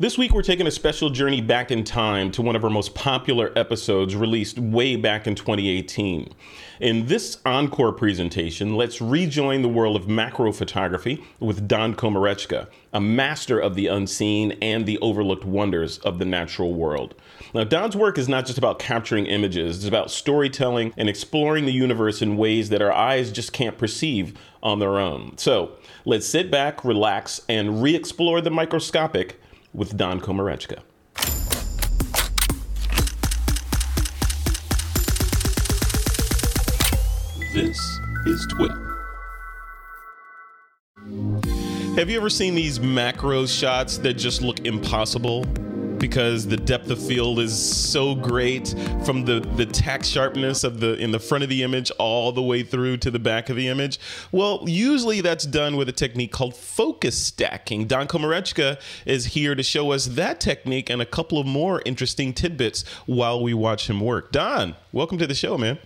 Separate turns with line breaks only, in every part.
This week, we're taking a special journey back in time to one of our most popular episodes released way back in 2018. In this encore presentation, let's rejoin the world of macro photography with Don Komarechka, a master of the unseen and the overlooked wonders of the natural world. Now, Don's work is not just about capturing images, it's about storytelling and exploring the universe in ways that our eyes just can't perceive on their own. So, let's sit back, relax, and re explore the microscopic with Don Komarechka. This is TWIP. Have you ever seen these macro shots that just look impossible? Because the depth of field is so great from the the tack sharpness of the in the front of the image all the way through to the back of the image. Well, usually that's done with a technique called focus stacking. Don Komarechka is here to show us that technique and a couple of more interesting tidbits while we watch him work. Don, welcome to the show, man.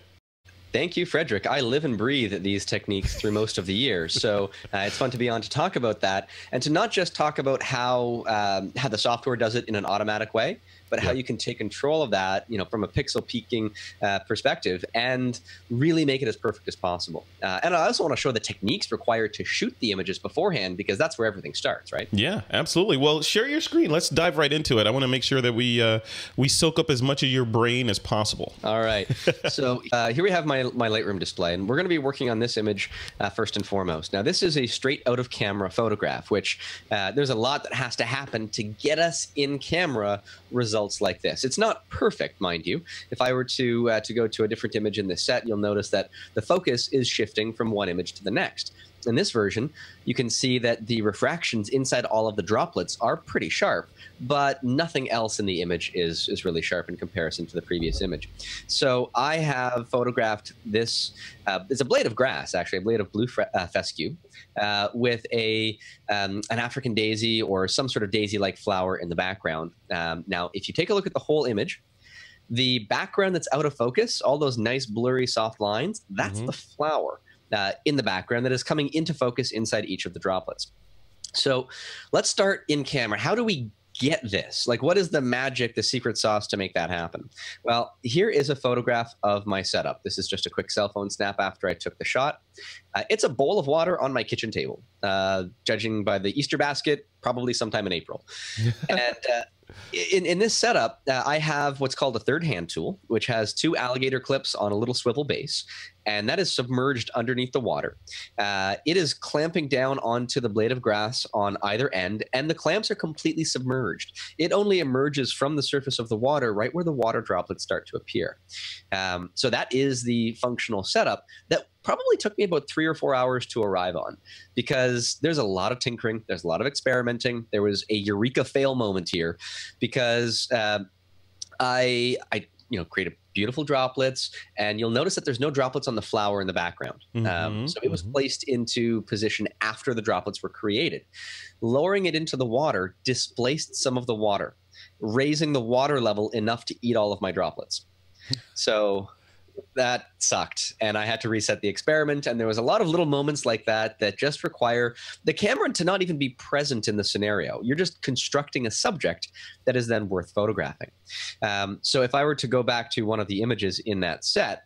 Thank you, Frederick. I live and breathe these techniques through most of the year, so uh, it's fun to be on to talk about that and to not just talk about how um, how the software does it in an automatic way, but how you can take control of that, you know, from a pixel peeping uh, perspective and really make it as perfect as possible. Uh, and I also want to show the techniques required to shoot the images beforehand because that's where everything starts, right?
Yeah, absolutely. Well, share your screen. Let's dive right into it. I want to make sure that we uh, we soak up as much of your brain as possible.
All right. so uh, here we have my my Lightroom display, and we're going to be working on this image uh, first and foremost. Now, this is a straight out of camera photograph, which uh, there's a lot that has to happen to get us in camera results results like this. It's not perfect, mind you. If I were to uh, to go to a different image in this set, you'll notice that the focus is shifting from one image to the next. In this version, you can see that the refractions inside all of the droplets are pretty sharp, but nothing else in the image is, is really sharp in comparison to the previous image. So I have photographed this, uh, it's a blade of grass, actually, a blade of blue uh, fescue, uh, with a um, an African daisy or some sort of daisy-like flower in the background. Um, now, if you take a look at the whole image, the background that's out of focus, all those nice blurry soft lines, that's mm-hmm. the flower uh, in the background that is coming into focus inside each of the droplets. So let's start in camera. How do we get this? Like, what is the magic, the secret sauce to make that happen? Well, here is a photograph of my setup. This is just a quick cell phone snap after I took the shot. Uh, it's a bowl of water on my kitchen table. Uh, judging by the Easter basket, probably sometime in April. and uh, in, in this setup, uh, I have what's called a third hand tool, which has two alligator clips on a little swivel base, and that is submerged underneath the water. Uh, it is clamping down onto the blade of grass on either end, and the clamps are completely submerged. It only emerges from the surface of the water right where the water droplets start to appear. Um, so that is the functional setup that probably took me about three or four hours to arrive on because there's a lot of tinkering, there's a lot of experimenting. There was a eureka fail moment here because uh, I, I, you know, created beautiful droplets, and you'll notice that there's no droplets on the flower in the background. Um, mm-hmm, um, so it was mm-hmm. placed into position after the droplets were created. Lowering it into the water displaced some of the water, raising the water level enough to eat all of my droplets. So that sucked and i had to reset the experiment and there was a lot of little moments like that that just require the camera to not even be present in the scenario you're just constructing a subject that is then worth photographing um, so if i were to go back to one of the images in that set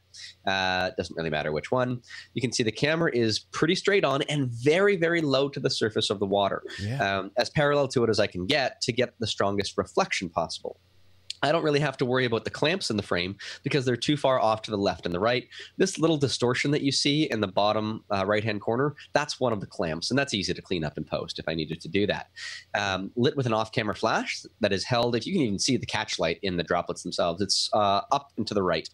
uh, doesn't really matter which one. You can see the camera is pretty straight on and very, very low to the surface of the water, yeah. um, as parallel to it as I can get to get the strongest reflection possible. I don't really have to worry about the clamps in the frame because they're too far off to the left and the right. This little distortion that you see in the bottom uh, right hand corner, that's one of the clamps, and that's easy to clean up in post if I needed to do that. Um, lit with an off camera flash that is held, if you can even see the catch light in the droplets themselves, it's uh, up and to the right.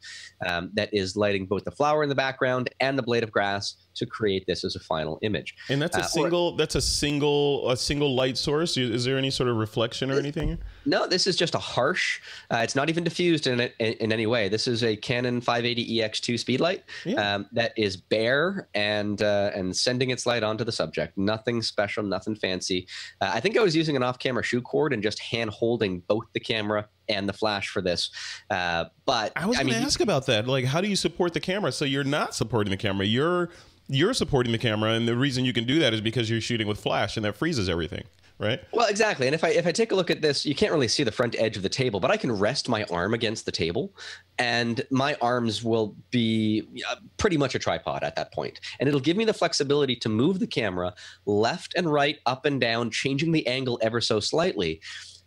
Um, that is lighting both the flower in the background and the blade of grass to create this as a final image.
And that's a uh, single. Or, that's a single. A single light source. Is there any sort of reflection or anything?
No, this is just a harsh. Uh, it's not even diffused in, in, in any way. This is a Canon 580 EX2 speedlight yeah. um, that is bare and uh, and sending its light onto the subject. Nothing special, nothing fancy. Uh, I think I was using an off-camera shoe cord and just hand holding both the camera and the flash for this. Uh, but
I was going to ask about that. Like, how do you support the camera? So you're not supporting the camera. You're you're supporting the camera, and the reason you can do that is because you're shooting with flash, and that freezes everything right?
Well, exactly. And if I if I take a look at this, you can't really see the front edge of the table, but I can rest my arm against the table, and my arms will be uh, pretty much a tripod at that point, and it'll give me the flexibility to move the camera left and right, up and down, changing the angle ever so slightly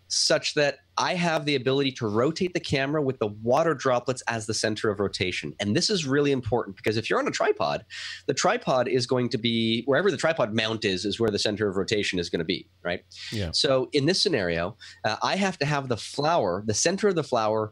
such that I have the ability to rotate the camera with the water droplets as the center of rotation. And this is really important because if you're on a tripod, the tripod is going to be wherever the tripod mount is, is where the center of rotation is going to be, right?
Yeah.
So in this scenario, uh, I have to have the flower, the center of the flower,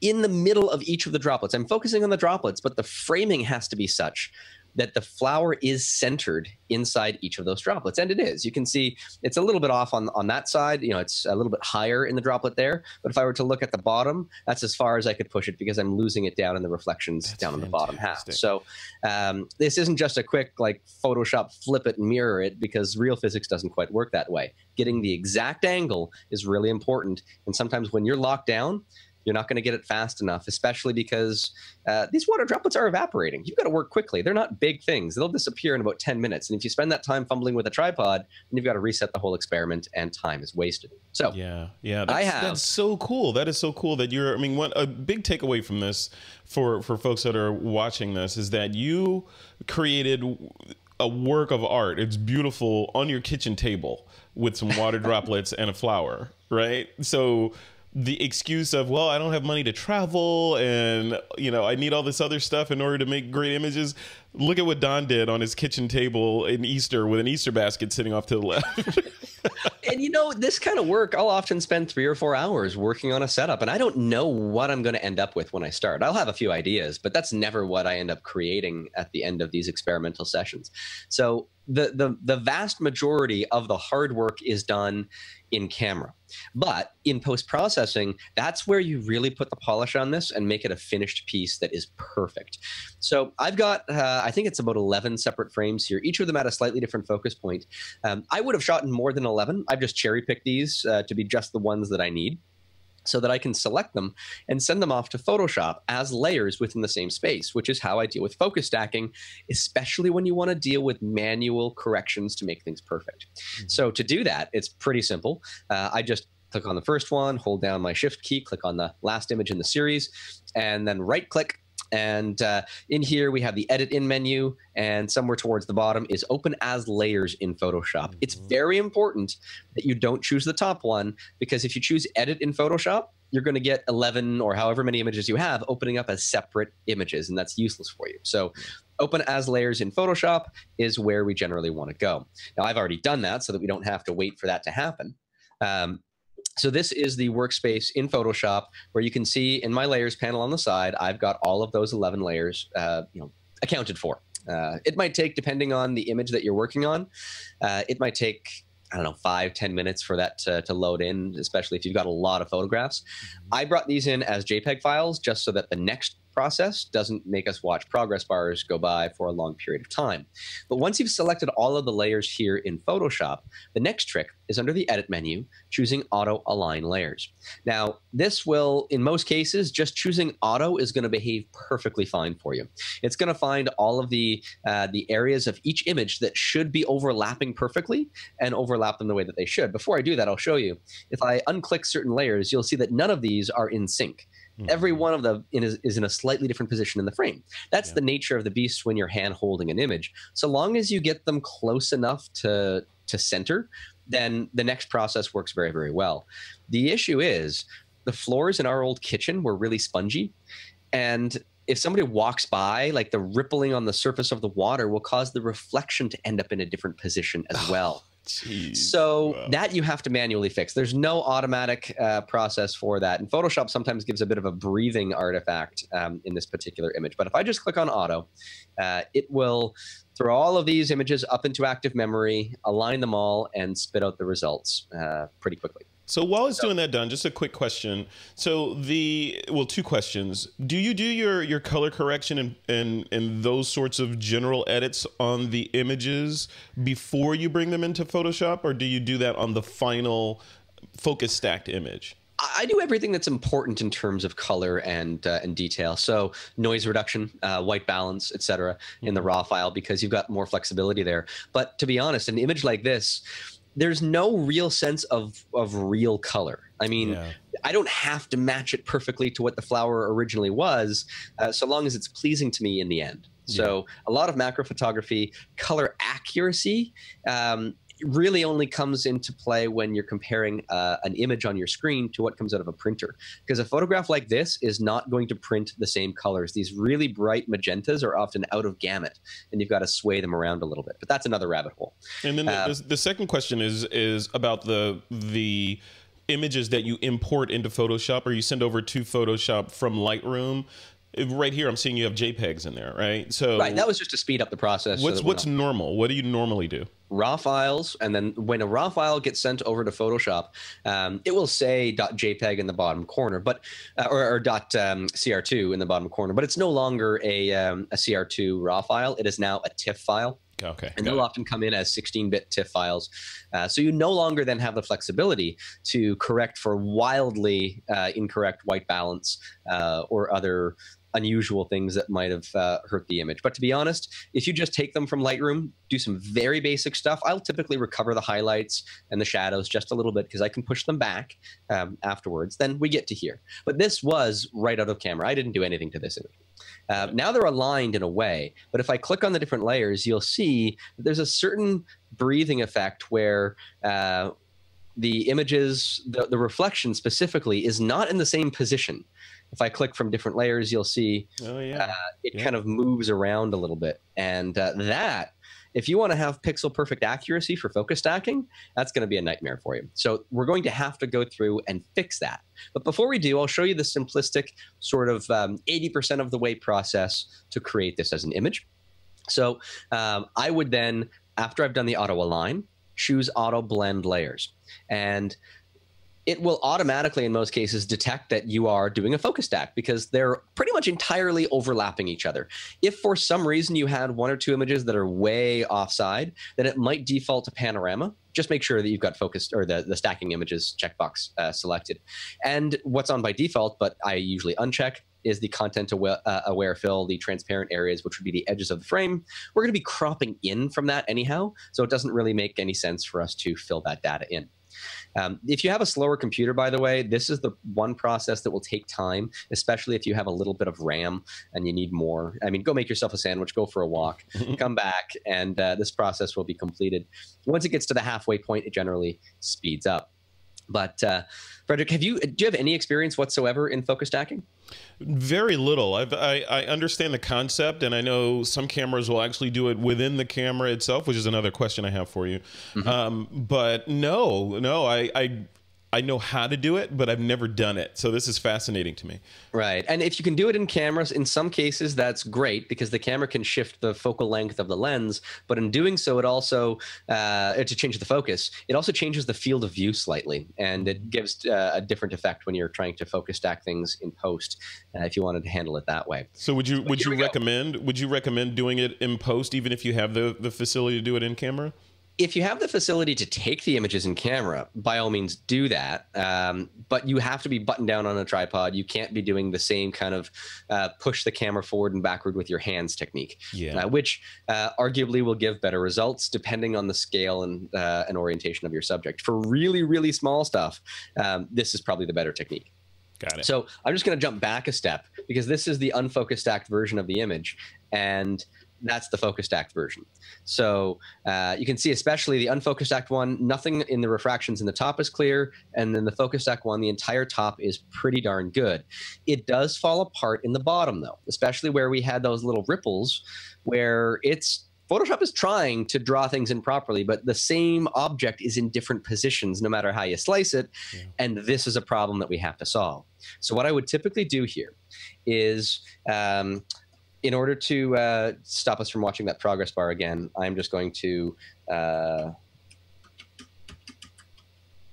in the middle of each of the droplets. I'm focusing on the droplets, but the framing has to be such that the flower is centered inside each of those droplets and it is. You can see it's a little bit off on on that side you know it's a little bit higher in the droplet there but if i were to look at the bottom that's as far as i could push it because i'm losing it down in the reflections
That's
down in the bottom half. so um, this isn't just a quick like photoshop flip it and mirror it because real physics doesn't quite work that way. Getting the exact angle is really important and sometimes when you're locked down you're not going to get it fast enough, especially because uh, these water droplets are evaporating. You've got to work quickly. They're not big things. They'll disappear in about 10 minutes. And if you spend that time fumbling with a tripod, then you've got to reset the whole experiment and time is wasted. So,
Yeah, yeah, that's,
I have-
that's so cool. That is so cool that you're. I mean, one a big takeaway from this for for folks that are watching this is that you created a work of art. It's beautiful on your kitchen table with some water droplets and a flower, right? So the excuse of well i don't have money to travel and you know i need all this other stuff in order to make great images look at what don did on his kitchen table in easter with an easter basket sitting off to the left
and you know, this kind of work, I'll often spend three or four hours working on a setup, and I don't know what I'm going to end up with when I start. I'll have a few ideas, but that's never what I end up creating at the end of these experimental sessions. So the the the vast majority of the hard work is done in camera. But in post processing, that's where you really put the polish on this and make it a finished piece that is perfect. So I've got, uh, I think it's about 11 separate frames here, each of them at a slightly different focus point. Um, I would have shot in more than 11. I've just cherry picked these uh, to be just the ones that I need so that I can select them and send them off to Photoshop as layers within the same space, which is how I deal with focus stacking, especially when you want to deal with manual corrections to make things perfect. So to do that, it's pretty simple. Uh, I just click on the first one, hold down my shift key, click on the last image in the series, and then right click. And uh, in here, we have the edit in menu, and somewhere towards the bottom is open as layers in Photoshop. It's very important that you don't choose the top one because if you choose edit in Photoshop, you're going to get 11 or however many images you have opening up as separate images, and that's useless for you. So, open as layers in Photoshop is where we generally want to go. Now, I've already done that so that we don't have to wait for that to happen. Um, so this is the workspace in Photoshop where you can see in my layers panel on the side, I've got all of those 11 layers, uh, you know, accounted for. Uh, it might take, depending on the image that you're working on, uh, it might take I don't know, five, 10 minutes for that to, to load in, especially if you've got a lot of photographs. I brought these in as JPEG files just so that the next process doesn't make us watch progress bars go by for a long period of time. But once you've selected all of the layers here in Photoshop, the next trick is under the edit menu, choosing auto align layers. Now, this will, in most cases, just choosing auto is going to behave perfectly fine for you. It's going to find all of the uh, the areas of each image that should be overlapping perfectly and overlap them the way that they should. Before I do that, I'll show you. If I unclick certain layers, you'll see that none of these are in sync. Mm-hmm. Every one of them is, is in a slightly different position in the frame. That's
Yeah.
the nature of the beast when you're hand holding an image. So long as you get them close enough to to center, then the next process works very very well. The issue is the floors in our old kitchen were really spongy, and if somebody walks by, like the rippling on the surface of the water will cause the reflection to end up in a different position as well.
Jeez.
So
Wow.
that you have to manually fix. There's no automatic uh, process for that. And Photoshop sometimes gives a bit of a breathing artifact um, in this particular image. But if I just click on auto, uh, it will throw all of these images up into active memory, align them all, and spit out the results uh, pretty quickly.
So while it's doing that, Don, just a quick question. So the well, two questions. Do you do your your color correction and and and those sorts of general edits on the images before you bring them into Photoshop, or do you do that on the final focus stacked image?
I I do everything that's important in terms of color and uh, and detail. So noise reduction, uh, white balance, etc. in the raw file because you've got more flexibility there. But to be honest, an image like this, there's no real sense of of real color. I mean,
Yeah.
I don't have to match it perfectly to what the flower originally was, uh, so long as it's pleasing to me in the end. So a lot of macro photography, color accuracy. Um, really only comes into play when you're comparing uh, an image on your screen to what comes out of a printer. Because a photograph like this is not going to print the same colors. These really bright magentas are often out of gamut and you've got to sway them around a little bit but that's another rabbit hole.
And then the,
Uh,
the, the second question is is about the the images that you import into Photoshop or you send over to Photoshop from Lightroom. Right here, I'm seeing you have JPEGs in there, right? So
right that was just to speed up the process
what's
we're
what's
not-
normal? What do you normally do?
raw files and then when a raw file gets sent over to photoshop um, it will say jpeg in the bottom corner but uh, or, or um, cr2 in the bottom corner but it's no longer a, um, a cr2 raw file it is now a tiff file
Okay.
and they'll
it.
often come in as 16-bit TIFF files. Uh, so you no longer then have the flexibility to correct for wildly uh, incorrect white balance uh, or other unusual things that might have uh, hurt the image. But to be honest, if you just take them from Lightroom, do some very basic stuff, I'll typically recover the highlights and the shadows just a little bit because I can push them back um, afterwards. Then we get to here. But this was right out of camera. I didn't do anything to this image. Uh, now they're aligned in a way, but if I click on the different layers, you'll see there's a certain breathing effect where uh, the images, the, the reflection specifically, is not in the same position. If I click from different layers, you'll see
Oh yeah.
it
Yeah.
kind of moves around a little bit. And uh, that, if you want to have pixel perfect accuracy for focus stacking, that's going to be a nightmare for you. So we're going to have to go through and fix that. But before we do, I'll show you the simplistic sort of um, 80% of the way process to create this as an image. So um, I would then, after I've done the auto align, choose auto blend layers. And it will automatically, in most cases, detect that you are doing a focus stack because they're pretty much entirely overlapping each other. If for some reason you had one or two images that are way offside, then it might default to panorama. Just make sure that you've got focused or the, the stacking images checkbox uh, selected. And what's on by default, but I usually uncheck, is the content aware, uh, aware fill, the transparent areas, which would be the edges of the frame. We're going to be cropping in from that anyhow, so it doesn't really make any sense for us to fill that data in. Um, if you have a slower computer, by the way, this is the one process that will take time, especially if you have a little bit of RAM and you need more. I mean, go make yourself a sandwich, go for a walk, come back, and uh, this process will be completed. Once it gets to the halfway point, it generally speeds up. But uh, Frederick, have you do you have any experience whatsoever in focus stacking?
Very little. I've, I I understand the concept, and I know some cameras will actually do it within the camera itself, which is another question I have for you.
Mm-hmm.
Um, but no, no, I, I I know how to do it, but I've never done it. So this is fascinating to me.
Right. And if you can do it in cameras, in some cases, that's great because the camera can shift the focal length of the lens. But in doing so, it also, uh, to change the focus, it also changes the field of view slightly. And it gives uh, a different effect when you're trying to focus stack things in post, uh, if you wanted to handle it that way.
So would you would you
we go.
recommend would you recommend doing it in post, even if you have the the facility to do it in camera?
If you have the facility to take the images in camera, by all means do that. Um, but you have to be buttoned down on a tripod. You can't be doing the same kind of uh, push the camera forward and backward with your hands technique,
Yeah.
uh, which uh, arguably will give better results depending on the scale and, uh, and orientation of your subject. For really, really small stuff, um, this is probably the better technique.
Got it.
So I'm just going to jump back a step because this is the unfocused stacked version of the image, and that's the focus stacked version. So uh, you can see, especially the unfocus stacked one, nothing in the refractions in the top is clear, and then the focus stacked one, the entire top is pretty darn good. It does fall apart in the bottom though, especially where we had those little ripples, where it's Photoshop is trying to draw things in properly, but the same object is in different positions no matter how you slice it.
Yeah.
And this is a problem that we have to solve. So, what I would typically do here is um, in order to uh, stop us from watching that progress bar again, I'm just going to uh,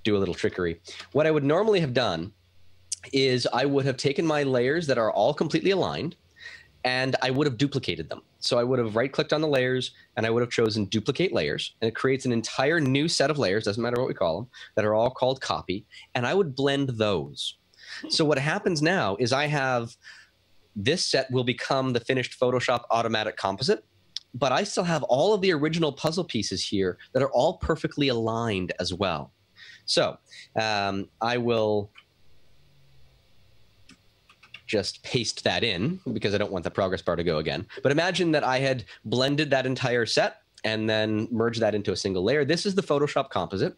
do a little trickery. What I would normally have done is I would have taken my layers that are all completely aligned and I would have duplicated them. So I would have right clicked on the layers and I would have chosen duplicate layers. And it creates an entire new set of layers, doesn't matter what we call them, that are all called copy. And I would blend those. So what happens now is I have this set will become the finished Photoshop automatic composite. but I still have all of the original puzzle pieces here that are all perfectly aligned as well. So um, I will just paste that in because I don't want the progress bar to go again. But imagine that I had blended that entire set and then merge that into a single layer. This is the Photoshop composite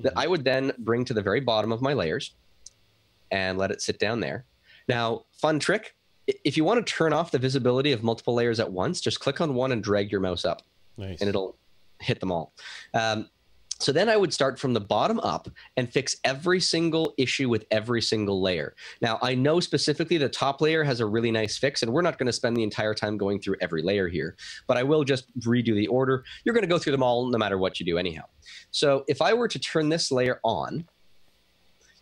that I would then bring to the very bottom of my layers and let it sit down there. Now, fun trick. If you want to turn off the visibility of multiple layers at once, just click on one and drag your mouse up
Nice.
and it'll hit them all. Um, so then I would start from the bottom up and fix every single issue with every single layer. Now, I know specifically the top layer has a really nice fix, and we're not going to spend the entire time going through every layer here, but I will just redo the order. You're going to go through them all no matter what you do, anyhow. So if I were to turn this layer on,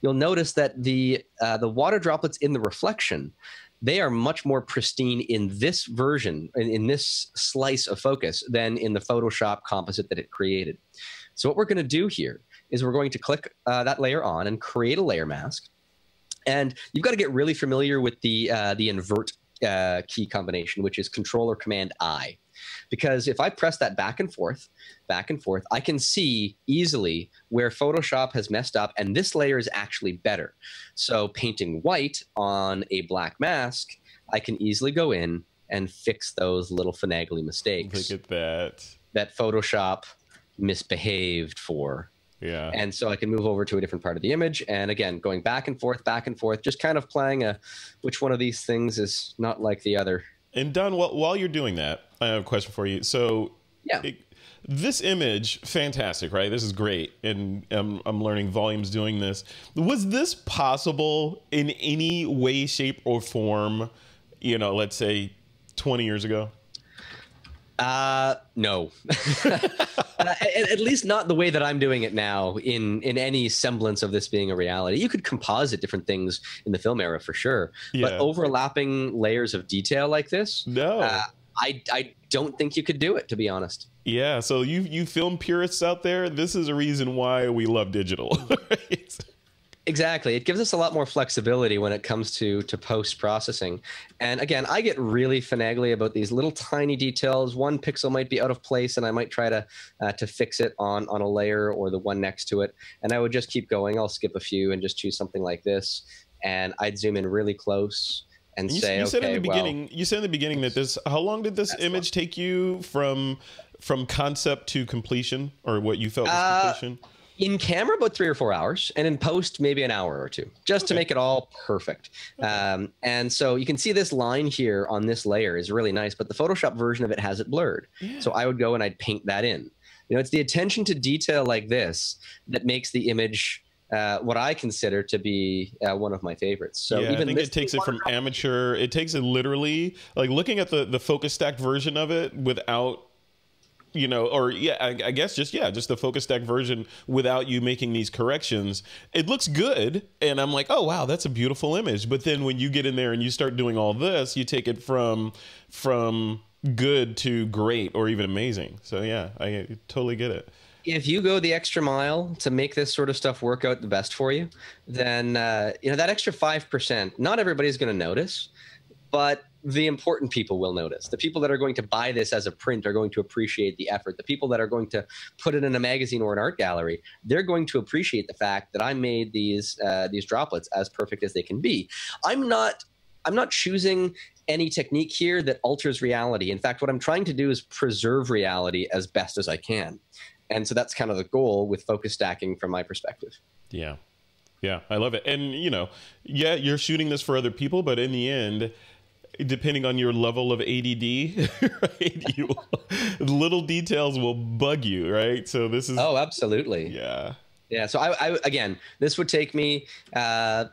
you'll notice that the uh, the water droplets in the reflection they are much more pristine in this version in, in this slice of focus than in the photoshop composite that it created. So what we're going to do here is we're going to click uh, that layer on and create a layer mask. And you've got to get really familiar with the uh, the invert uh, key combination which is control or command i because if I press that back and forth, back and forth, I can see easily where Photoshop has messed up, and this layer is actually better. So painting white on a black mask, I can easily go in and fix those little finagly mistakes
Look at that.
that Photoshop misbehaved for.
Yeah.
And so I can move over to a different part of the image. And again, going back and forth, back and forth, just kind of playing a which one of these things is not like the other.
And Don, while, while you're doing that, I have a question for you. So,
Yeah.
it- this image, fantastic, right? This is great, and um, I'm learning volumes doing this. Was this possible in any way, shape, or form? You know, let's say 20 years ago.
Uh, no. uh, at, at least not the way that I'm doing it now. In in any semblance of this being a reality, you could composite different things in the film era for sure, but overlapping layers of detail like this,
No.
uh, I I don't think you could do it. To be honest.
yeah. So you you film purists out there, this is a reason why we love digital. right?
Exactly. It gives us a lot more flexibility when it comes to to post processing. And again, I get really finagly about these little tiny details. One pixel might be out of place, and I might try to uh, to fix it on on a layer or the one next to it. And I would just keep going. I'll skip a few and just choose something like this, and I'd zoom in really close and
You,
say,
you said
okay,
in the
well,
beginning. you said in the beginning that this. How long did this image take you from from concept to completion, or what you felt was
Uh,
completion?
In camera about three or four hours and in post maybe an hour or two just to make it all perfect. Um, and so you can see this line here on this layer is really nice but the photoshop version of it has it blurred.
Yeah.
so i would go and i'd paint that in. You know it's the attention to detail like this that makes the image uh, what i consider to be uh, one of my favorites. So
yeah,
even
I think it takes it from amateur. It takes it literally, like looking at the the focus stack version of it without, you know, or yeah, I, I guess just yeah, just the focus stack version without you making these corrections. It looks good, and I'm like, oh wow, that's a beautiful image. But then when you get in there and you start doing all this, you take it from from good to great or even amazing. So yeah, I totally get it.
if you go the extra mile to make this sort of stuff work out the best for you, then uh, you know that extra five percent. Not everybody's going to notice, but the important people will notice. The people that are going to buy this as a print are going to appreciate the effort. The people that are going to put it in a magazine or an art gallery, they're going to appreciate the fact that I made these uh, these droplets as perfect as they can be. I'm not. I'm not choosing any technique here that alters reality. In fact, what I'm trying to do is preserve reality as best as I can. And so that's kind of the goal with focus stacking from my perspective.
Yeah. Yeah, I love it. And, you know, yeah, you're shooting this for other people, but in the end, depending on your level of ADD, right, you, little details will bug you, right? So this is,
Oh, absolutely.
yeah.
Yeah. So I, I again, this would take me uh,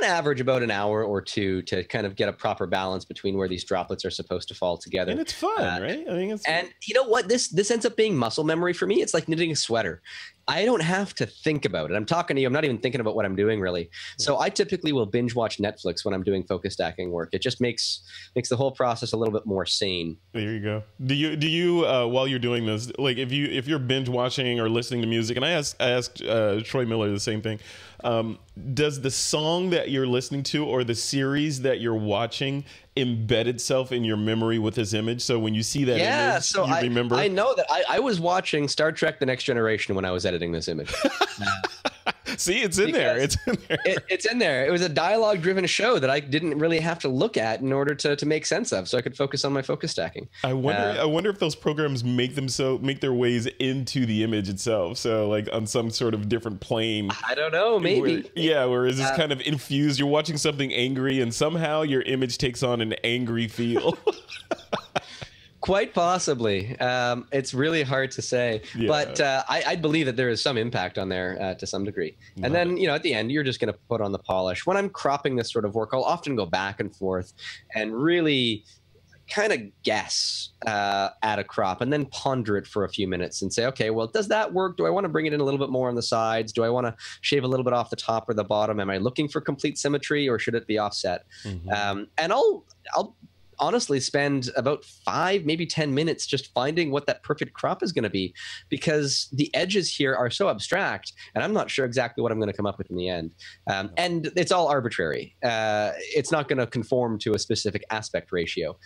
on average about an hour or two to kind of get a proper balance between where these droplets are supposed to fall together.
And it's fun,
Uh,
right? I think it's,
And you know what? This this ends up being muscle memory for me. It's like knitting a sweater. I don't have to think about it. I'm talking to you. I'm not even thinking about what I'm doing really. So I typically will binge watch Netflix when I'm doing focus stacking work. It just makes makes the whole process a little bit more sane.
There you go. Do you do you uh, while you're doing this, like if you if you're binge watching or listening to music, and I asked I asked uh, Troy Miller the same thing. Um, does the song that you're listening to or the series that you're watching embed itself in your memory with this image. So when you see that
yeah,
image,
so
you
I,
remember.
I know that I, I was watching Star Trek: The Next Generation when I was editing this image.
See, it's in there. It's in there.
It, it's in there. It was a dialogue-driven show that I didn't really have to look at in order to, to make sense of, so I could focus on my focus stacking.
I wonder.
Uh,
I wonder if those programs make them so make their ways into the image itself. So, like on some sort of different plane.
I don't know, maybe.
Where, yeah, whereas it's
Uh,
kind of infused. You're watching something angry, and somehow your image takes on an angry feel.
Quite possibly. Um, it's really hard to say,
Yeah.
but uh, I, I believe that there is some impact on there uh, to some degree. And then, you know, at the end, you're just going to put on the polish. When I'm cropping this sort of work, I'll often go back and forth and really kind of guess uh, at a crop and then ponder it for a few minutes and say, okay, well, does that work? Do I want to bring it in a little bit more on the sides? Do I want to shave a little bit off the top or the bottom? Am I looking for complete symmetry or should it be offset?
Mhm.
um, and I'll I'll honestly spend about five maybe ten minutes just finding what that perfect crop is going to be because the edges here are so abstract and I'm not sure exactly what I'm going to come up with in the end. Um, and it's all arbitrary. Uh, it's not going to conform to a specific aspect ratio.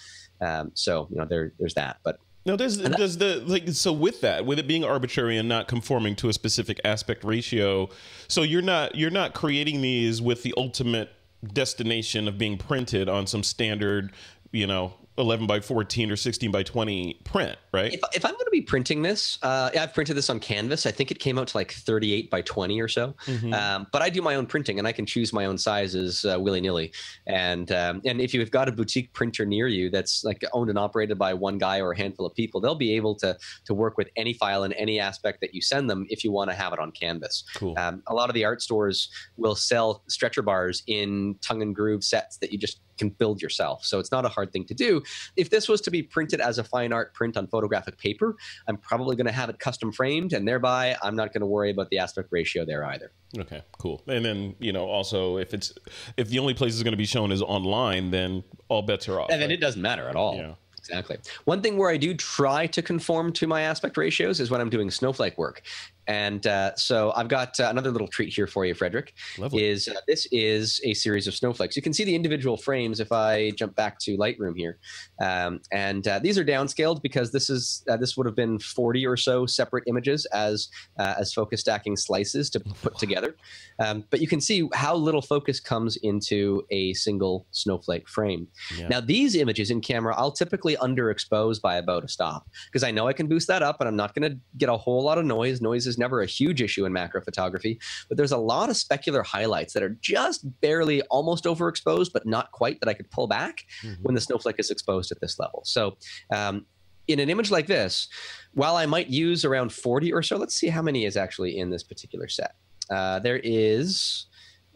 Um, so you know there there's that but
Now, does does the like so with that with it being arbitrary and not conforming to a specific aspect ratio, so you're not you're not creating these with the ultimate destination of being printed on some standard, you know, 11 by 14 or 16 by 20 print, right?
if, if I'm going to be printing this, uh, I've printed this on canvas. I think it came out to like 38 by 20 or so.
Mhm.
Um, but I do my own printing, and I can choose my own sizes uh, willy nilly. And um, and if you've got a boutique printer near you that's like owned and operated by one guy or a handful of people, they'll be able to to work with any file in any aspect that you send them if you want to have it on canvas.
Cool.
Um, a lot of the art stores will sell stretcher bars in tongue and groove sets that you just can build yourself. So it's not a hard thing to do. If this was to be printed as a fine art print on photographic paper, I'm probably going to have it custom framed, and thereby I'm not going to worry about the aspect ratio there either.
Okay, cool. And then you know also if it's if the only place is going to be shown is online, then all bets are off.
And then
right?
it doesn't matter at all.
Yeah.
Exactly. One thing where I do try to conform to my aspect ratios is when I'm doing snowflake work. And uh, so I've got uh, another little treat here for you, Frederick.
Lovely.
Is uh, this is a series of snowflakes? You can see the individual frames if I jump back to Lightroom here, um, and uh, these are downscaled because this is uh, this would have been 40 or so separate images as uh, as focus stacking slices to put together. Um, but you can see how little focus comes into a single snowflake frame.
Yeah.
Now, these images in camera, I'll typically underexpose by about a stop because I know I can boost that up and I'm not going to get a whole lot of noise. Noise is never a huge issue in macro photography, but there's a lot of specular highlights that are just barely almost overexposed, but not quite that I could pull back
Mhm.
when the snowflake is exposed at this level. So, um, in an image like this, while I might use around 40 or so, let's see how many is actually in this particular set. Uh, there is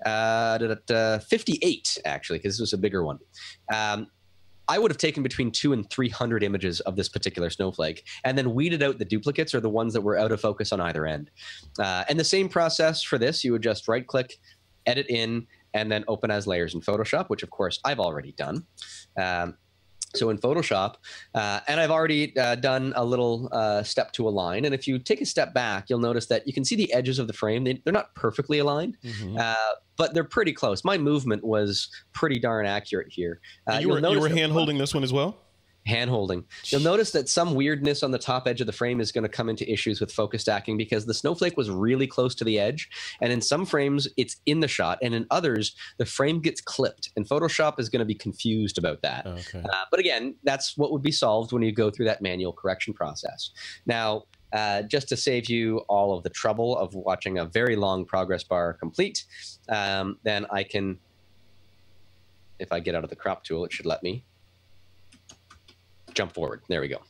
uh, da- da- da, 58 actually, because this was a bigger one. Um, I would have taken between two and 300 images of this particular snowflake and then weeded out the duplicates or the ones that were out of focus on either end. Uh, and the same process for this, you would just right click, edit in, and then open as layers in Photoshop, which of course I've already done. Um, so in Photoshop, uh, and I've already uh, done a little uh, step to align. And if you take a step back, you'll notice that you can see the edges of the frame. They, they're not perfectly aligned,
Mhm.
But they're pretty close. My movement was pretty darn accurate here. Uh,
you were you were hand holding this one as well.
hand holding. You'll notice that some weirdness on the top edge of the frame is going to come into issues with focus stacking because the snowflake was really close to the edge. And in some frames, it's in the shot. And in others, the frame gets clipped. And Photoshop is going to be confused about that.
Okay.
Uh, but again, that's what would be solved when you go through that manual correction process. Now, uh, just to save you all of the trouble of watching a very long progress bar complete, um, then I can, if I get out of the crop tool, it should let me jump forward. There we go.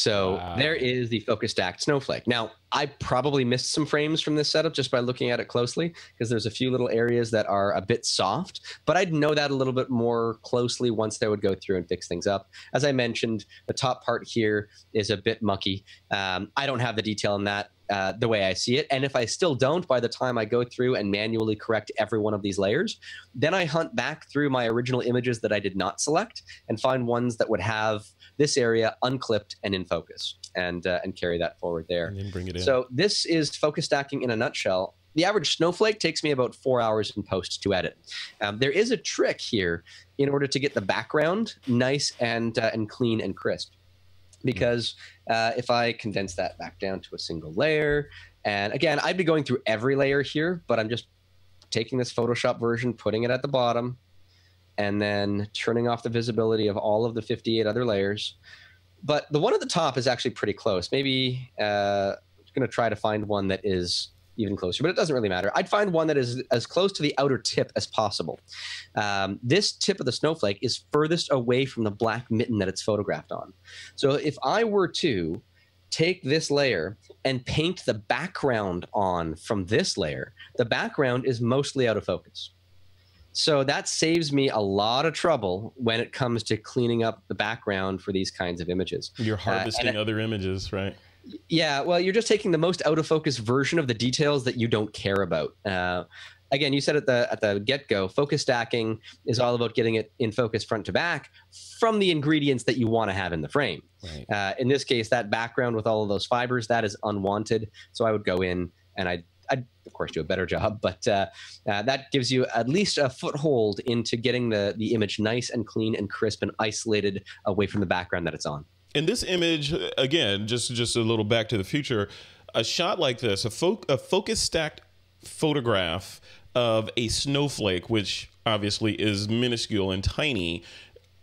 So
Wow.
there is the focus stacked snowflake. Now, I probably missed some frames from this setup just by looking at it closely because there's a few little areas that are a bit soft, but I'd know that a little bit more closely once I would go through and fix things up. As I mentioned, the top part here is a bit mucky. Um, I don't have the detail in that uh, the way I see it. And if I still don't, by the time I go through and manually correct every one of these layers, then I hunt back through my original images that I did not select and find ones that would have this area unclipped and in focus and, uh, and carry that forward there.
And bring it in.
So this is focus stacking in a nutshell. the average snowflake takes me about four hours in post to edit. Um, there is a trick here in order to get the background nice and uh, and clean and crisp. Because uh, if I condense that back down to a single layer, and again, I'd be going through every layer here, but I'm just taking this Photoshop version, putting it at the bottom, and then turning off the visibility of all of the 58 other layers. But the one at the top is actually pretty close. Maybe uh, I'm going to try to find one that is even closer, but it doesn't really matter. I'd find one that is as close to the outer tip as possible. Um, this tip of the snowflake is furthest away from the black mitten that it's photographed on. So if I were to take this layer and paint the background on from this layer, the background is mostly out of focus. So that saves me a lot of trouble when it comes to cleaning up the background for these kinds of images.
You're uh, harvesting uh, other images, right?
Yeah, well, you're just taking the most out of focus version of the details that you don't care about. Uh, again, you said at the at the get go, focus stacking is all about getting it in focus front to back from the ingredients that you want to have in the frame. Right. Uh, in this case, that background with all of those fibers that is unwanted. So I would go in and I. I'd, of course, do a better job, but uh, uh, that gives you at least a foothold into getting the, the image nice and clean and crisp and isolated away from the background that it's on.
In this image, again, just just a little back to the future, a shot like this, a, fo- a focus stacked photograph of a snowflake, which obviously is minuscule and tiny,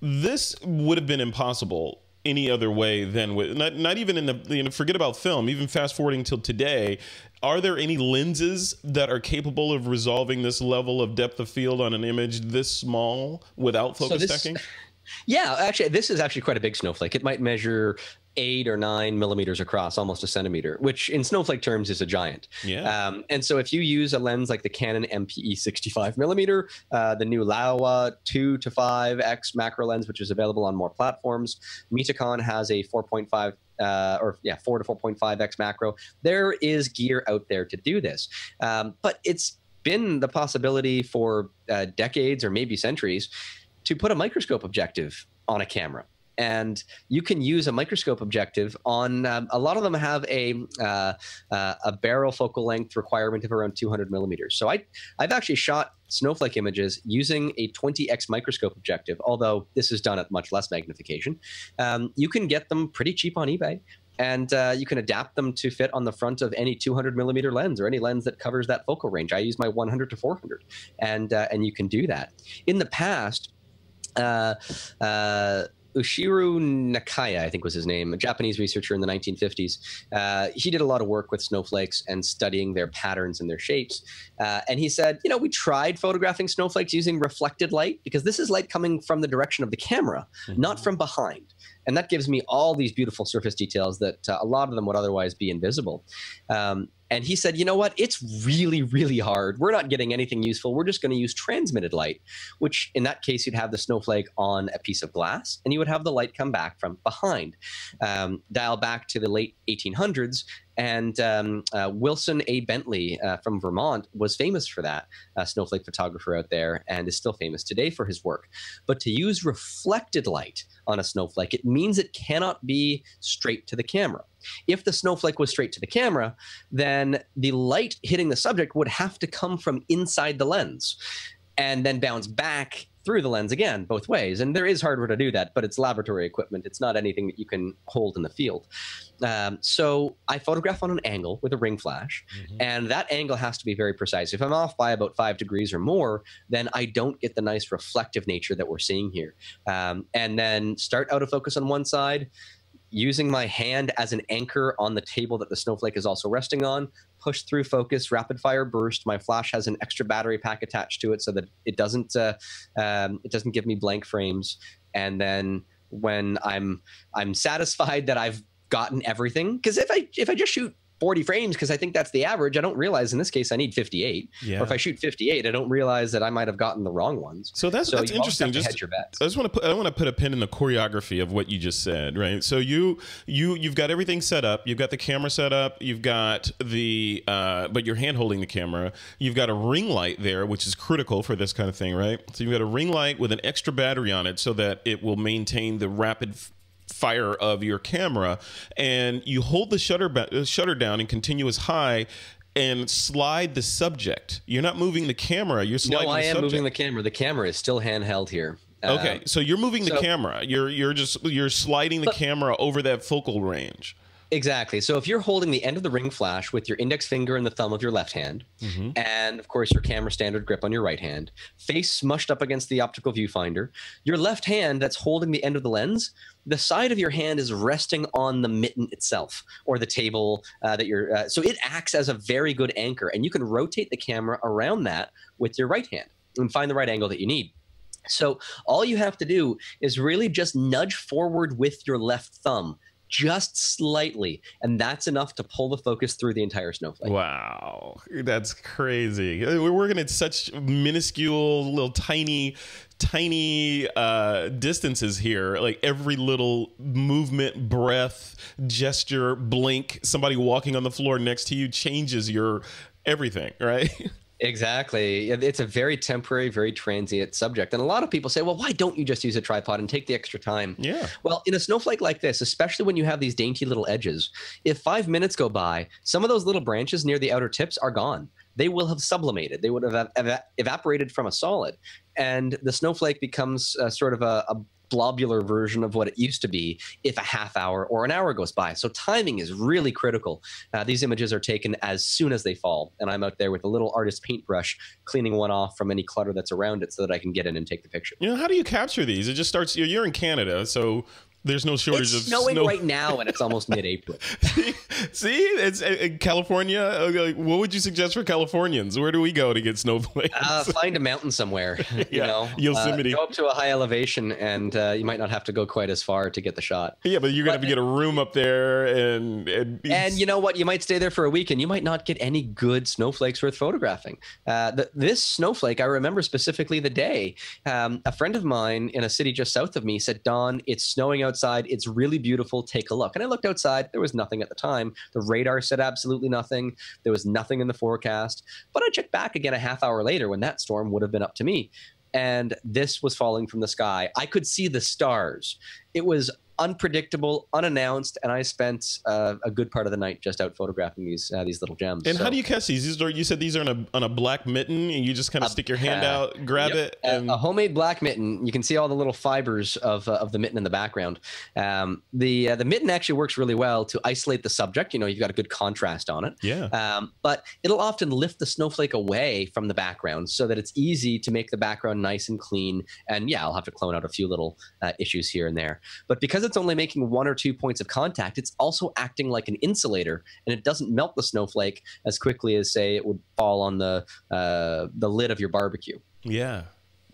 this would have been impossible any other way than with not, not even in the you know forget about film even fast forwarding till today are there any lenses that are capable of resolving this level of depth of field on an image this small without focus so this, stacking
yeah, actually, this is actually quite a big snowflake. It might measure eight or nine millimeters across, almost a centimeter, which in snowflake terms is a giant.
Yeah.
Um, and so if you use a lens like the Canon MPE 65 millimeter, uh, the new Laowa 2 to 5x macro lens, which is available on more platforms, Mitakon has a 4.5 uh, or yeah, four to 4.5x macro. There is gear out there to do this, um, but it's been the possibility for uh, decades or maybe centuries to put a microscope objective on a camera and you can use a microscope objective on um, a lot of them have a uh, uh, a barrel focal length requirement of around 200 millimeters so i i've actually shot snowflake images using a 20x microscope objective although this is done at much less magnification um, you can get them pretty cheap on ebay and uh, you can adapt them to fit on the front of any 200 millimeter lens or any lens that covers that focal range. I use my 100 to 400, and uh, and you can do that. In the past, uh, uh, Ushiru Nakaya, I think was his name, a Japanese researcher in the 1950s. Uh, he did a lot of work with snowflakes and studying their patterns and their shapes. Uh, and he said, you know, we tried photographing snowflakes using reflected light because this is light coming from the direction of the camera, mm-hmm. not from behind. And that gives me all these beautiful surface details that uh, a lot of them would otherwise be invisible. Um, and he said, you know what? It's really, really hard. We're not getting anything useful. We're just going to use transmitted light, which in that case, you'd have the snowflake on a piece of glass and you would have the light come back from behind. Um, dial back to the late 1800s, and um, uh, Wilson A. Bentley uh, from Vermont was famous for that, a snowflake photographer out there, and is still famous today for his work. But to use reflected light on a snowflake, it means it cannot be straight to the camera. If the snowflake was straight to the camera, then the light hitting the subject would have to come from inside the lens and then bounce back through the lens again both ways. And there is hardware to do that but it's laboratory equipment. It's not anything that you can hold in the field. Um, so i photograph on an angle with a ring flash mm-hmm. and that angle has to be very precise. If i'm off by about five degrees or more then i don't get the nice reflective nature that we're seeing here. Um, and then start out of focus on one side using my hand as an anchor on the table that the snowflake is also resting on, push through focus, rapid fire burst. My flash has an extra battery pack attached to it so that it doesn't uh, um, it doesn't give me blank frames. And then when I'm I'm satisfied that I've gotten everything, because if I if I just shoot 40 frames because I think that's the average. I don't realize in this case I need 58. Yeah. Or if I shoot 58, I don't realize that I might have gotten the wrong ones.
So that's so that's interesting. Just hedge your bets. I just want to put I want to put a pin in the choreography of what you just said, right? So you you you've got everything set up. You've got the camera set up. You've got the uh, but you're hand holding the camera. You've got a ring light there, which is critical for this kind of thing, right? So you've got a ring light with an extra battery on it so that it will maintain the rapid fire of your camera and you hold the shutter ba- uh, shutter down and continuous high and slide the subject. You're not moving the camera. You're sliding.
No, I am
subject.
moving the camera. The camera is still handheld here.
Okay,
Um,
so you're moving the
so-
camera. You're you're just you're sliding the camera over that focal range.
Exactly. So if you're holding the end of the ring flash with your index finger and the thumb of your left hand, and of course your camera standard grip on your right hand, face smushed up against the optical viewfinder, your left hand that's holding the end of the lens, the side of your hand is resting on the mitten itself or the table uh, that you're. Uh, so it acts as a very good anchor, and you can rotate the camera around that with your right hand and find the right angle that you need. So all you have to do is really just nudge forward with your left thumb just slightly, and that's enough to pull the focus through the entire snowflake.
Wow, that's crazy. We're working at such minuscule, little tiny, tiny uh, distances here. Like every little movement, breath, gesture, blink, somebody walking on the floor next to you changes your everything, right?
Exactly. It's a very temporary, very transient subject. And a lot of people say, well, why don't you just use a tripod and take the extra time?
Yeah.
Well, in a snowflake like this, especially when you have these dainty little edges, if five minutes go by, some of those little branches near the outer tips are gone. They will have sublimated. They would have eva- evaporated from a solid. And the snowflake becomes uh, sort of a, a blobular version of what it used to be if a half hour or an hour goes by. So timing is really critical. Uh, these images are taken as soon as they fall. And I'm out there with a little artist paintbrush cleaning one off from any clutter that's around it so that I can get in and take the picture.
You know, how do you capture these? It just starts. You're you're in Canada, so there's no shortage
It's
of
snowing
snow.
right now and it's almost mid-April.
See, it's uh, uh, California. uh, What would you suggest for Californians? Where do we go to get snowflakes?
Uh, find a mountain somewhere. You know,
Yosemite.
Go up to a high elevation, and uh, you might not have to go quite as far to get the shot.
yeah, but you're gonna have to get a room up there, and and,
And you know what? You might stay there for a week, and you might not get any good snowflakes worth photographing. Uh, the, this snowflake, I remember specifically the day. Um, a friend of mine in a city just south of me said, "Don, it's snowing outside. It's really beautiful. Take a look." And I looked outside. There was nothing at the time. The radar said absolutely nothing. There was nothing in the forecast. But I checked back again a half hour later when that storm would have been up to me. And this was falling from the sky. I could see the stars. It was unpredictable, unannounced, and I spent uh, a good part of the night just out photographing these uh, these little gems.
and
So,
how do you catch these? These are you said these are on a on a black mitten, and you just kind of stick your hand out, grab
Yep.
it,
A-
and
a homemade black mitten. You can see all the little fibers of, uh, of the mitten in the background. Um, the uh, the mitten actually works really well to isolate the subject. You know, you've got a good contrast on it.
yeah,
Um, but it'll often lift the snowflake away from the background so that it's easy to make the background nice and clean. And yeah, I'll have to clone out a few little uh, issues here and there. But because it's only making one or two points of contact, it's also acting like an insulator, and it doesn't melt the snowflake as quickly as say it would fall on the uh, the lid of your barbecue.
yeah.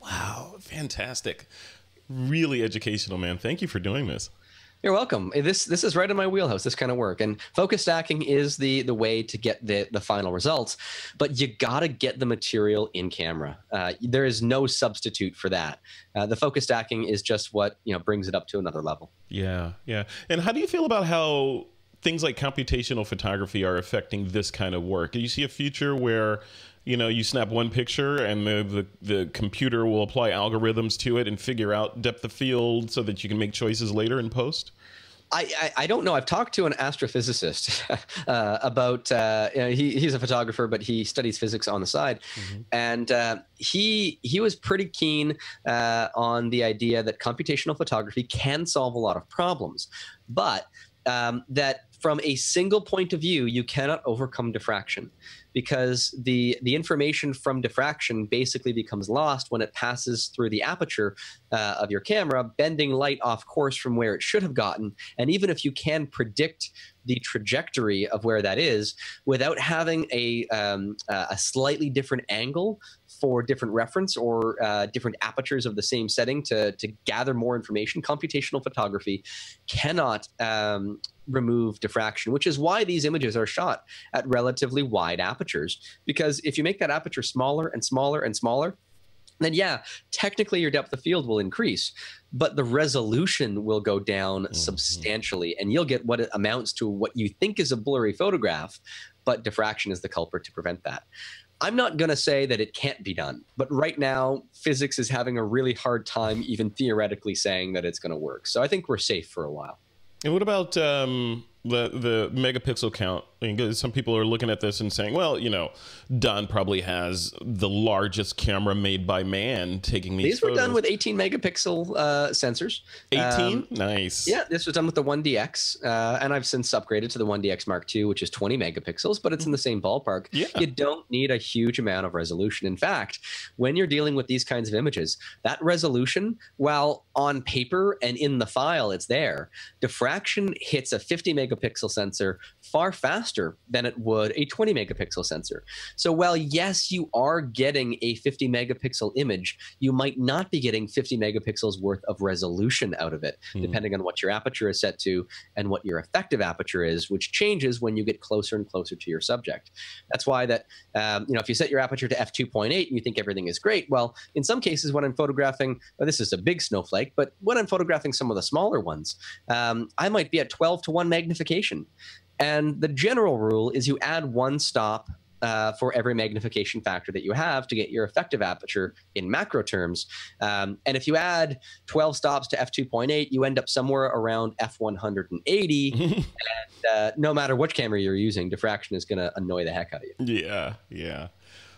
Wow, fantastic! Really educational, man. Thank you for doing this.
You're welcome. Eh, This this is right in my wheelhouse. This kind of work, and focus stacking is the the way to get the the final results. But you gotta get the material in camera. Uh, there is no substitute for that. Uh, the focus stacking is just what you know brings it up to another level.
Yeah, yeah. And how do you feel about how things like computational photography are affecting this kind of work? Do you see a future where, you know, you snap one picture and the, the, the computer will apply algorithms to it and figure out depth of field so that you can make choices later in post?
I, I, don't know. I've talked to an astrophysicist uh, about. Uh, you know, he, he's a photographer, but he studies physics on the side, and uh, he he was pretty keen uh, on the idea that computational photography can solve a lot of problems, but um, that from a single point of view, you cannot overcome diffraction because the the information from diffraction basically becomes lost when it passes through the aperture uh, of your camera, bending light off course from where it should have gotten. And even if you can predict the trajectory of where that is, without having a um, a slightly different angle for different reference or uh, different apertures of the same setting to to gather more information, computational photography cannot. Um, remove diffraction, which is why these images are shot at relatively wide apertures. Because if you make that aperture smaller and smaller and smaller, then yeah, technically your depth of field will increase, but the resolution will go down
Mhm.
substantially, and you'll get what it amounts to what you think is a blurry photograph, but diffraction is the culprit to prevent that. I'm not going to say that it can't be done, but right now, physics is having a really hard time even theoretically saying that it's going to work. So I think we're safe for a while.
And what about um, the the megapixel count. I mean, some people are looking at this and saying, well, you know, Don probably has the largest camera made by man taking these.
These were done with 18 megapixel uh, sensors.
18, um, nice.
Yeah, this was done with the 1DX, uh, and I've since upgraded to the 1DX Mark II, which is 20 megapixels, but it's in the same ballpark.
Yeah.
You don't need a huge amount of resolution. In fact, when you're dealing with these kinds of images, that resolution, while on paper and in the file, it's there. Diffraction hits a 50 megapixel sensor far faster than it would a 20 megapixel sensor. So while yes, you are getting a 50 megapixel image, you might not be getting 50 megapixels worth of resolution out of it, mm-hmm. depending on what your aperture is set to and what your effective aperture is, which changes when you get closer and closer to your subject. That's why that um, you know if you set your aperture to f2.8 and you think everything is great, well, in some cases when I'm photographing, well, this is a big snowflake, but when I'm photographing some of the smaller ones, um, I might be at 12 to 1 magnification. And the general rule is you add one stop uh, for every magnification factor that you have to get your effective aperture in macro terms. Um, and if you add 12 stops to f2.8, you end up somewhere around f180. and uh, no matter which camera you're using, diffraction is going to annoy the heck out of
you. Yeah, yeah.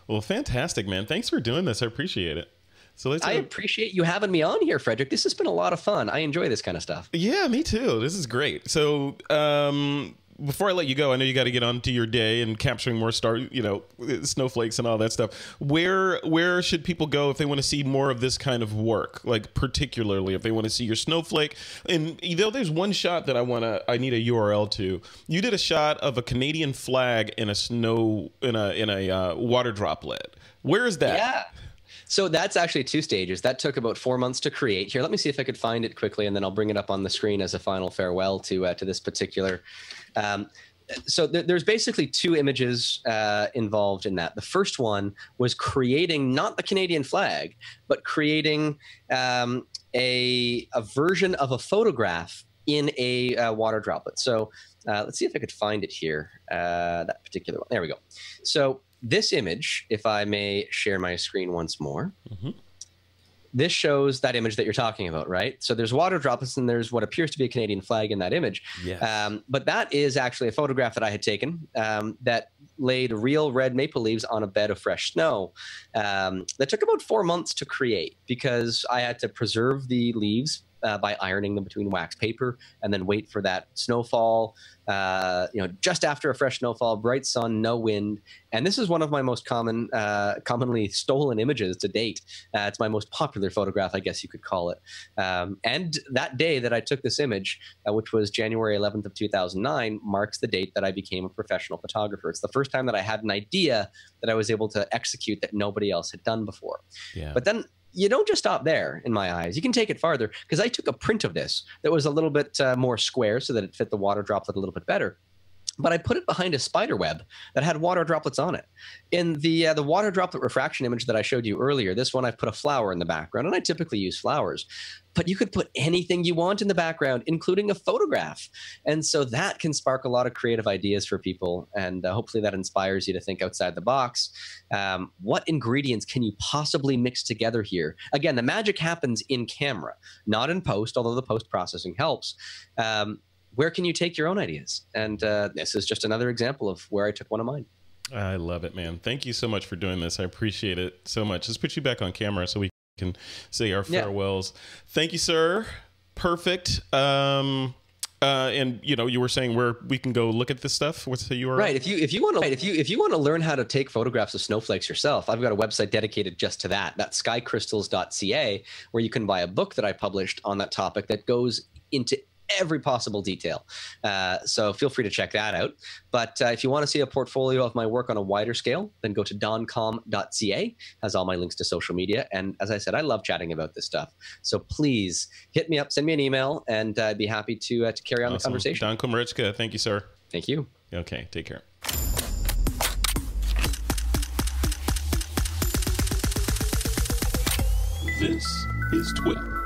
Well, fantastic, man. Thanks for doing this. I appreciate it.
So let's. I appreciate you having me on here, Frederick. This has been a lot of fun. I enjoy this kind of stuff.
Yeah, me too. This is great. So, um, before I let you go, I know you got to get on to your day and capturing more star, you know, snowflakes and all that stuff. Where where should people go if they want to see more of this kind of work? Like particularly if they want to see your snowflake. And you know, there's one shot that I want to I need a URL to. You did a shot of a Canadian flag in a snow in a in a uh, water droplet. Where is that?
Yeah. So that's actually two stages. That took about four months to create. Here, let me see if I could find it quickly, and then I'll bring it up on the screen as a final farewell to uh, to this particular um, so th- there's basically two images uh, involved in that. The first one was creating not the Canadian flag, but creating um, a, a version of a photograph in a uh, water droplet. So uh, let's see if I could find it here. Uh, that particular one. There we go. So this image, if I may share my screen once more. Mm-hmm this shows that image that you're talking about, right? So there's water droplets and there's what appears to be a Canadian flag in that image.
Yes.
Um, but that is actually a photograph that I had taken um, that laid real red maple leaves on a bed of fresh snow. Um, that took about four months to create because I had to preserve the leaves uh, by ironing them between wax paper and then wait for that snowfall. Uh, you know, just after a fresh snowfall, bright sun, no wind, and this is one of my most common, uh, commonly stolen images to date. Uh, it's my most popular photograph, I guess you could call it. Um, and that day that I took this image, uh, which was January 11th of 2009, marks the date that I became a professional photographer. It's the first time that I had an idea that I was able to execute that nobody else had done before.
Yeah.
But then you don't just stop there in my eyes. You can take it farther because i took a print of this that was a little bit uh, more square so that it fit the water droplet a little bit better but I put it behind a spider web that had water droplets on it. In the uh, the water droplet refraction image that I showed you earlier, this one I've put a flower in the background, and I typically use flowers. But you could put anything you want in the background, including a photograph, and so that can spark a lot of creative ideas for people, and uh, hopefully that inspires you to think outside the box. Um, what ingredients can you possibly mix together here? Again, the magic happens in camera, not in post, although the post processing helps. Um, where can you take your own ideas? And uh, this is just another example of where I took one of mine.
I love it, man. Thank you so much for doing this. I appreciate it so much. Let's put you back on camera so we can say our farewells. Yeah. Thank you, sir. Perfect. Um, uh, and you know, you were saying where we can go look at this stuff. What's the URL?
Right. If you if you want to if you if you want to learn how to take photographs of snowflakes yourself, I've got a website dedicated just to that. That's skycrystals.ca, where you can buy a book that I published on that topic that goes into every possible detail. Uh, so feel free to check that out. But uh, if you want to see a portfolio of my work on a wider scale, then go to donkom.ca. Has all my links to social media. And as I said, I love chatting about this stuff. So please hit me up, send me an email, and I'd be happy to uh, to carry on awesome. the conversation.
Don Komarechka, thank you, sir.
Thank you.
Okay, take care. This is TWIP.